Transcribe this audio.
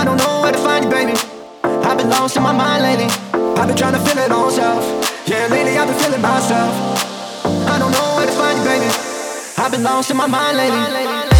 I don't know where to find you, baby. I've been lost in my mind lately. I've been trying to feel it all self. Yeah, lately I've been feeling myself. I don't know where to find you, baby. I've been lost in my mind lately.